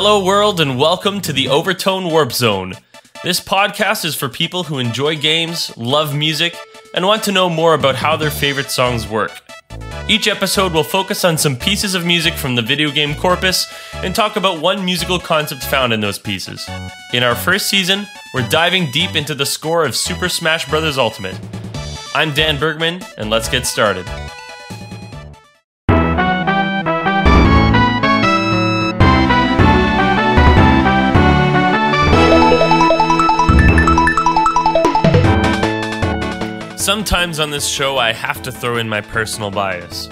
Hello, world, and welcome to the Overtone Warp Zone. This podcast is for people who enjoy games, love music, and want to know more about how their favorite songs work. Each episode will focus on some pieces of music from the video game corpus and talk about one musical concept found in those pieces. In our first season, we're diving deep into the score of Super Smash Bros. Ultimate. I'm Dan Bergman, and let's get started. Sometimes on this show, I have to throw in my personal bias.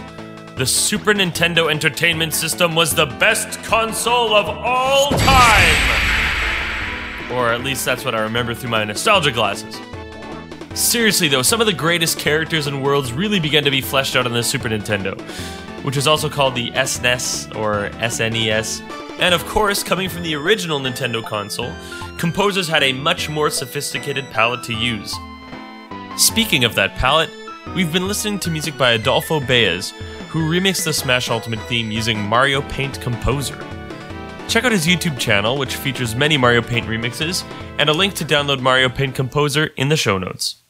The Super Nintendo Entertainment System was the best console of all time! Or at least that's what I remember through my nostalgia glasses. Seriously though, some of the greatest characters and worlds really began to be fleshed out on the Super Nintendo, which is also called the SNES or SNES. And of course, coming from the original Nintendo console, composers had a much more sophisticated palette to use. Speaking of that palette, we've been listening to music by Adolfo Baez, who remixed the Smash Ultimate theme using Mario Paint Composer. Check out his YouTube channel, which features many Mario Paint remixes, and a link to download Mario Paint Composer in the show notes.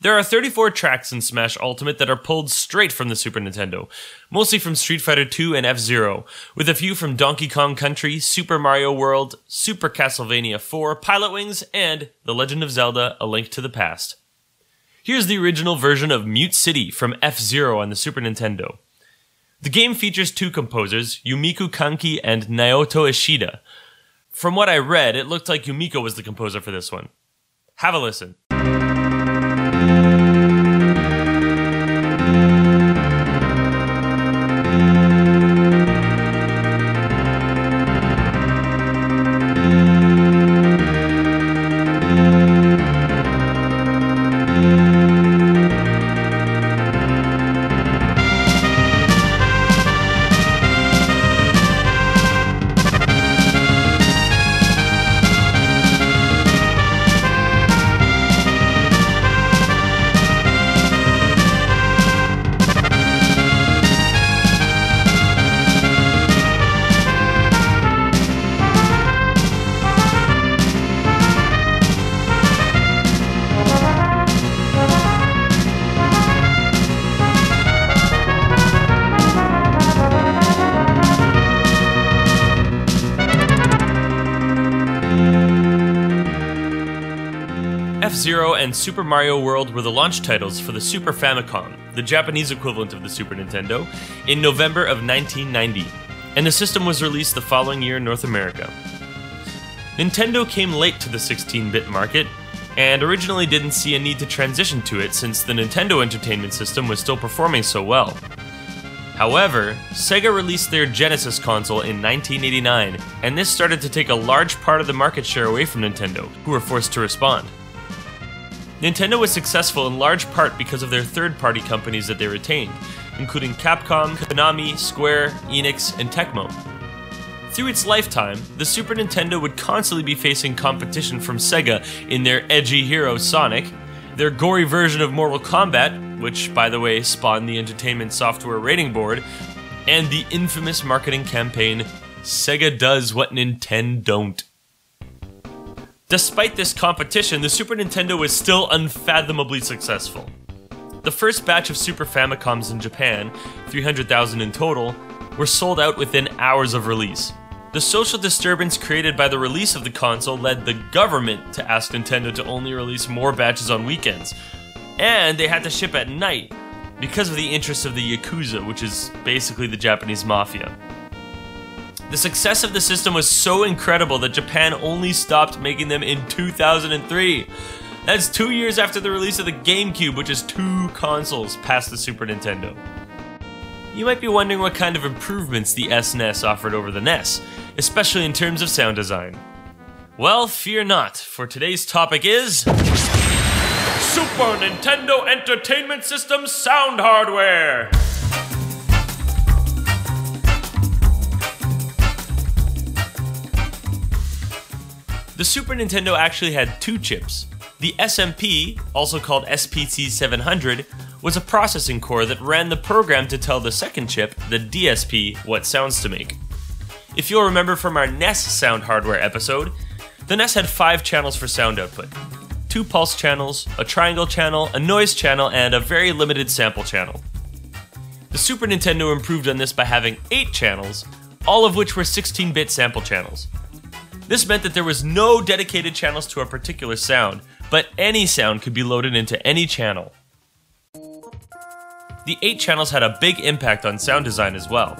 There are 34 tracks in Smash Ultimate that are pulled straight from the Super Nintendo, mostly from Street Fighter II and F Zero, with a few from Donkey Kong Country, Super Mario World, Super Castlevania 4, Pilotwings, and The Legend of Zelda A Link to the Past. Here's the original version of Mute City from F Zero on the Super Nintendo. The game features two composers, Yumiko Kanki and Naoto Ishida. From what I read, it looked like Yumiko was the composer for this one. Have a listen. F-Zero and Super Mario World were the launch titles for the Super Famicom, the Japanese equivalent of the Super Nintendo, in November of 1990, and the system was released the following year in North America. Nintendo came late to the 16-bit market, and originally didn't see a need to transition to it since the Nintendo Entertainment System was still performing so well. However, Sega released their Genesis console in 1989, and this started to take a large part of the market share away from Nintendo, who were forced to respond. Nintendo was successful in large part because of their third party companies that they retained, including Capcom, Konami, Square, Enix, and Tecmo. Through its lifetime, the Super Nintendo would constantly be facing competition from Sega in their edgy hero Sonic, their gory version of Mortal Kombat, which, by the way, spawned the Entertainment Software Rating Board, and the infamous marketing campaign Sega does what Nintendo don't. Despite this competition, the Super Nintendo was still unfathomably successful. The first batch of Super Famicoms in Japan, 300,000 in total, were sold out within hours of release. The social disturbance created by the release of the console led the government to ask Nintendo to only release more batches on weekends. And they had to ship at night because of the interests of the Yakuza, which is basically the Japanese mafia. The success of the system was so incredible that Japan only stopped making them in 2003. That's two years after the release of the GameCube, which is two consoles past the Super Nintendo. You might be wondering what kind of improvements the SNES offered over the NES, especially in terms of sound design. Well, fear not, for today's topic is. Super Nintendo Entertainment System sound hardware! The Super Nintendo actually had two chips. The SMP, also called SPC 700, was a processing core that ran the program to tell the second chip, the DSP, what sounds to make. If you'll remember from our NES sound hardware episode, the NES had five channels for sound output two pulse channels, a triangle channel, a noise channel, and a very limited sample channel. The Super Nintendo improved on this by having eight channels, all of which were 16 bit sample channels. This meant that there was no dedicated channels to a particular sound, but any sound could be loaded into any channel. The eight channels had a big impact on sound design as well.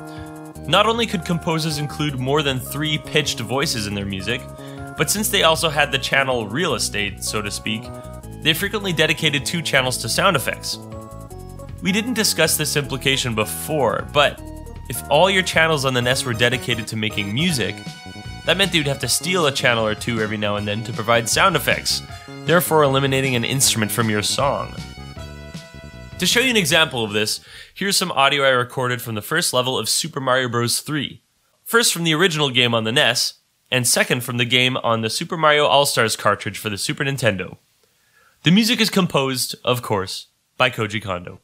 Not only could composers include more than three pitched voices in their music, but since they also had the channel real estate, so to speak, they frequently dedicated two channels to sound effects. We didn't discuss this implication before, but if all your channels on the NES were dedicated to making music, that meant that you'd have to steal a channel or two every now and then to provide sound effects, therefore eliminating an instrument from your song. To show you an example of this, here's some audio I recorded from the first level of Super Mario Bros. 3. First from the original game on the NES, and second from the game on the Super Mario All Stars cartridge for the Super Nintendo. The music is composed, of course, by Koji Kondo.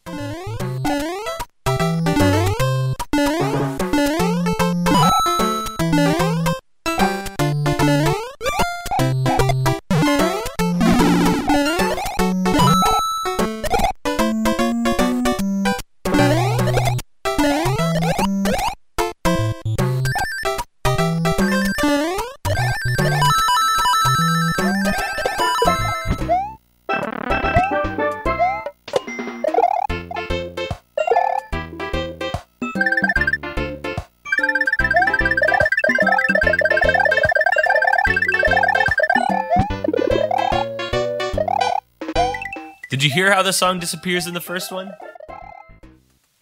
You hear how the song disappears in the first one?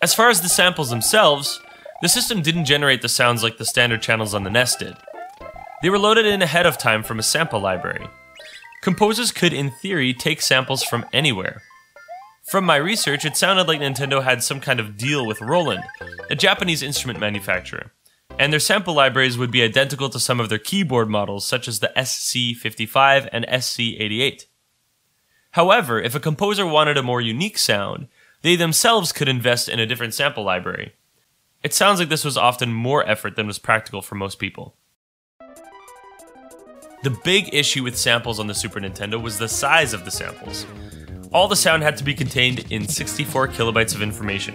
As far as the samples themselves, the system didn't generate the sounds like the standard channels on the NES did. They were loaded in ahead of time from a sample library. Composers could, in theory, take samples from anywhere. From my research, it sounded like Nintendo had some kind of deal with Roland, a Japanese instrument manufacturer, and their sample libraries would be identical to some of their keyboard models, such as the SC55 and SC88. However, if a composer wanted a more unique sound, they themselves could invest in a different sample library. It sounds like this was often more effort than was practical for most people. The big issue with samples on the Super Nintendo was the size of the samples. All the sound had to be contained in 64 kilobytes of information.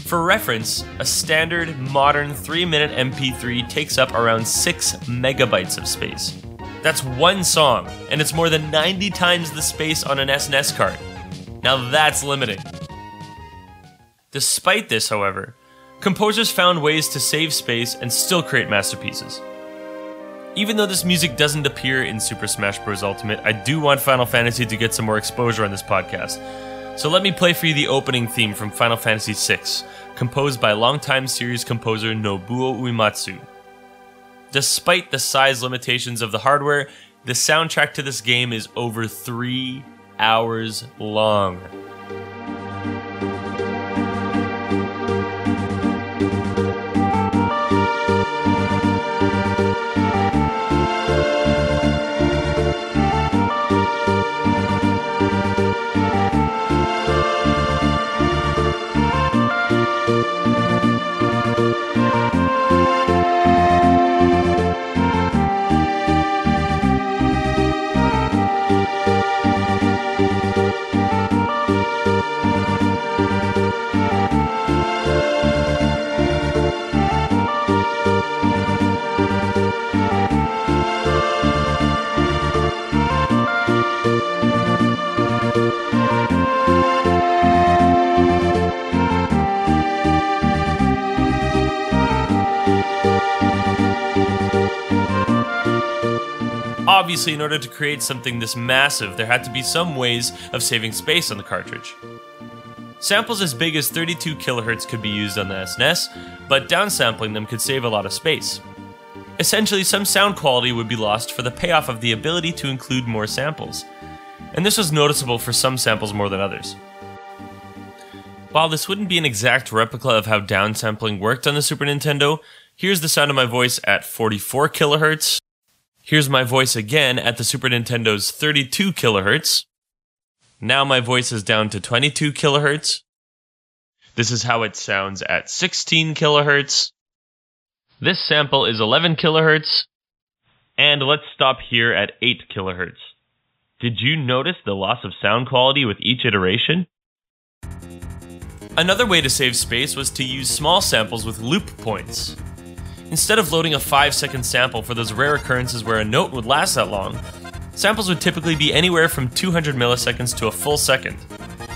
For reference, a standard modern 3 minute MP3 takes up around 6 megabytes of space. That's one song, and it's more than 90 times the space on an SNES card. Now that's limiting. Despite this, however, composers found ways to save space and still create masterpieces. Even though this music doesn't appear in Super Smash Bros. Ultimate, I do want Final Fantasy to get some more exposure on this podcast. So let me play for you the opening theme from Final Fantasy VI, composed by longtime series composer Nobuo Uematsu. Despite the size limitations of the hardware, the soundtrack to this game is over three hours long. Obviously, in order to create something this massive, there had to be some ways of saving space on the cartridge. Samples as big as 32 kHz could be used on the SNES, but downsampling them could save a lot of space. Essentially, some sound quality would be lost for the payoff of the ability to include more samples, and this was noticeable for some samples more than others. While this wouldn't be an exact replica of how downsampling worked on the Super Nintendo, here's the sound of my voice at 44 kHz, Here's my voice again at the Super Nintendo's 32 kilohertz. Now my voice is down to 22 kilohertz. This is how it sounds at 16 kilohertz. This sample is 11 kilohertz, and let's stop here at 8 kilohertz. Did you notice the loss of sound quality with each iteration? Another way to save space was to use small samples with loop points. Instead of loading a 5 second sample for those rare occurrences where a note would last that long, samples would typically be anywhere from 200 milliseconds to a full second,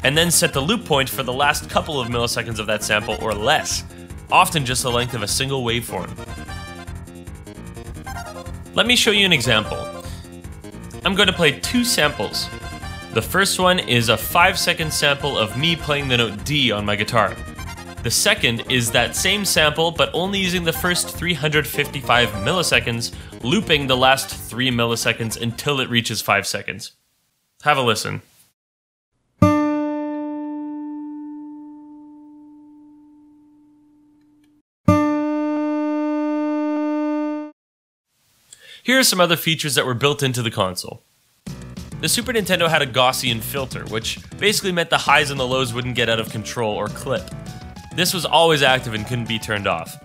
and then set the loop point for the last couple of milliseconds of that sample or less, often just the length of a single waveform. Let me show you an example. I'm going to play two samples. The first one is a 5 second sample of me playing the note D on my guitar. The second is that same sample, but only using the first 355 milliseconds, looping the last 3 milliseconds until it reaches 5 seconds. Have a listen. Here are some other features that were built into the console. The Super Nintendo had a Gaussian filter, which basically meant the highs and the lows wouldn't get out of control or clip. This was always active and couldn't be turned off.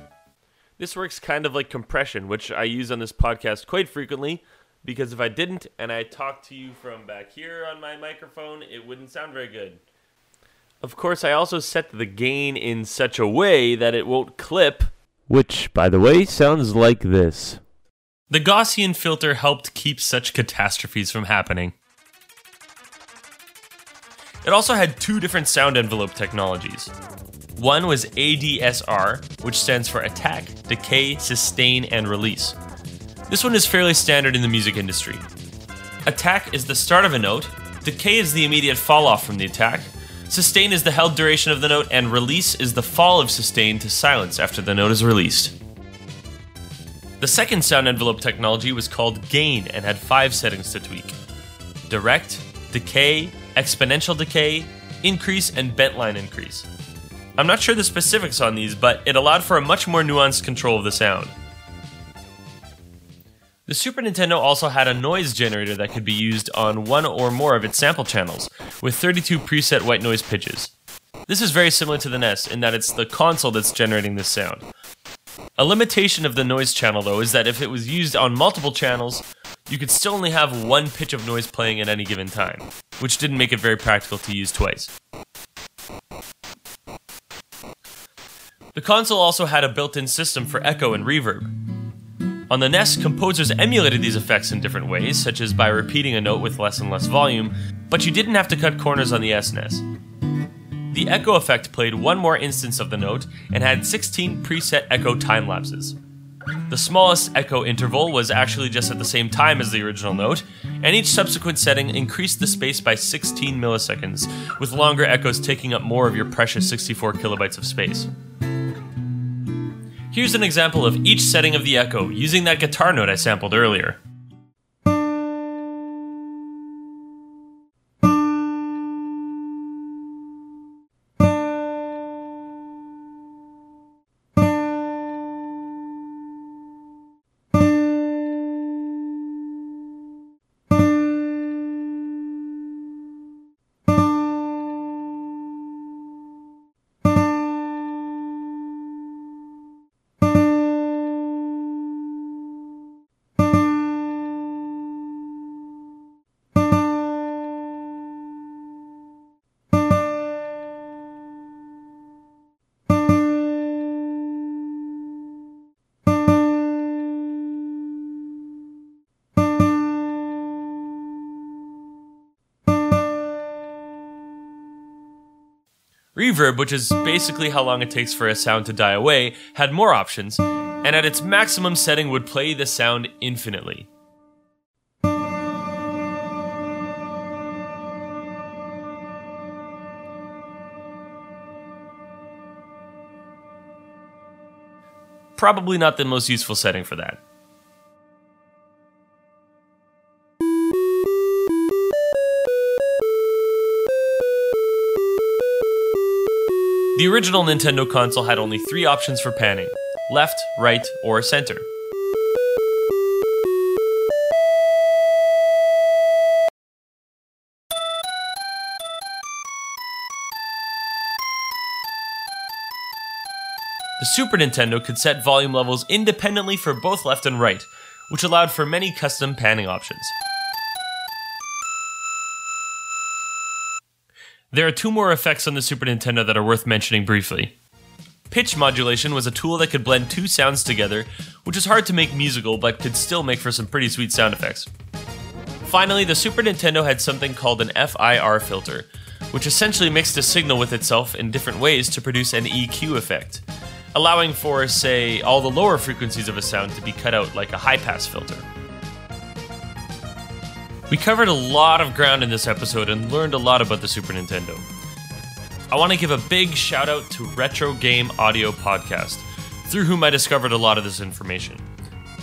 This works kind of like compression, which I use on this podcast quite frequently, because if I didn't and I talked to you from back here on my microphone, it wouldn't sound very good. Of course, I also set the gain in such a way that it won't clip, which, by the way, sounds like this. The Gaussian filter helped keep such catastrophes from happening. It also had two different sound envelope technologies. One was ADSR, which stands for Attack, Decay, Sustain, and Release. This one is fairly standard in the music industry. Attack is the start of a note, Decay is the immediate fall off from the attack, Sustain is the held duration of the note, and Release is the fall of sustain to silence after the note is released. The second sound envelope technology was called Gain and had five settings to tweak direct, decay, exponential decay, increase, and bent line increase. I'm not sure the specifics on these, but it allowed for a much more nuanced control of the sound. The Super Nintendo also had a noise generator that could be used on one or more of its sample channels, with 32 preset white noise pitches. This is very similar to the NES in that it's the console that's generating this sound. A limitation of the noise channel, though, is that if it was used on multiple channels, you could still only have one pitch of noise playing at any given time, which didn't make it very practical to use twice. The console also had a built in system for echo and reverb. On the NES, composers emulated these effects in different ways, such as by repeating a note with less and less volume, but you didn't have to cut corners on the SNES. The echo effect played one more instance of the note and had 16 preset echo time lapses. The smallest echo interval was actually just at the same time as the original note, and each subsequent setting increased the space by 16 milliseconds, with longer echoes taking up more of your precious 64 kilobytes of space. Here's an example of each setting of the echo using that guitar note I sampled earlier. Reverb, which is basically how long it takes for a sound to die away, had more options, and at its maximum setting would play the sound infinitely. Probably not the most useful setting for that. The original Nintendo console had only three options for panning left, right, or center. The Super Nintendo could set volume levels independently for both left and right, which allowed for many custom panning options. There are two more effects on the Super Nintendo that are worth mentioning briefly. Pitch modulation was a tool that could blend two sounds together, which is hard to make musical but could still make for some pretty sweet sound effects. Finally, the Super Nintendo had something called an FIR filter, which essentially mixed a signal with itself in different ways to produce an EQ effect, allowing for, say, all the lower frequencies of a sound to be cut out like a high pass filter. We covered a lot of ground in this episode and learned a lot about the Super Nintendo. I want to give a big shout out to Retro Game Audio Podcast, through whom I discovered a lot of this information.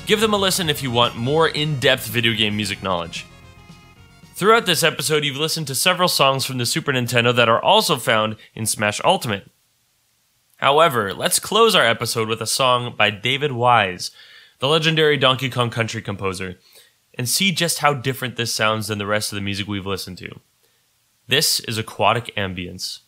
Give them a listen if you want more in depth video game music knowledge. Throughout this episode, you've listened to several songs from the Super Nintendo that are also found in Smash Ultimate. However, let's close our episode with a song by David Wise, the legendary Donkey Kong Country composer, and see just how different this sounds than the rest of the music we've listened to. This is Aquatic Ambience.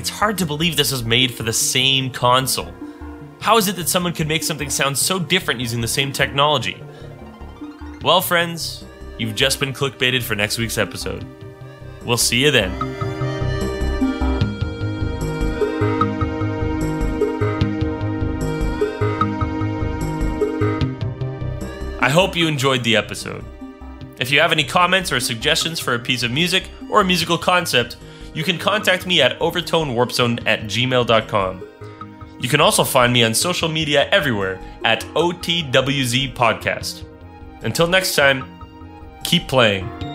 It's hard to believe this was made for the same console. How is it that someone could make something sound so different using the same technology? Well, friends, you've just been clickbaited for next week's episode. We'll see you then. I hope you enjoyed the episode. If you have any comments or suggestions for a piece of music or a musical concept, you can contact me at overtonewarpzone at gmail.com. You can also find me on social media everywhere at OTWZ Podcast. Until next time, keep playing.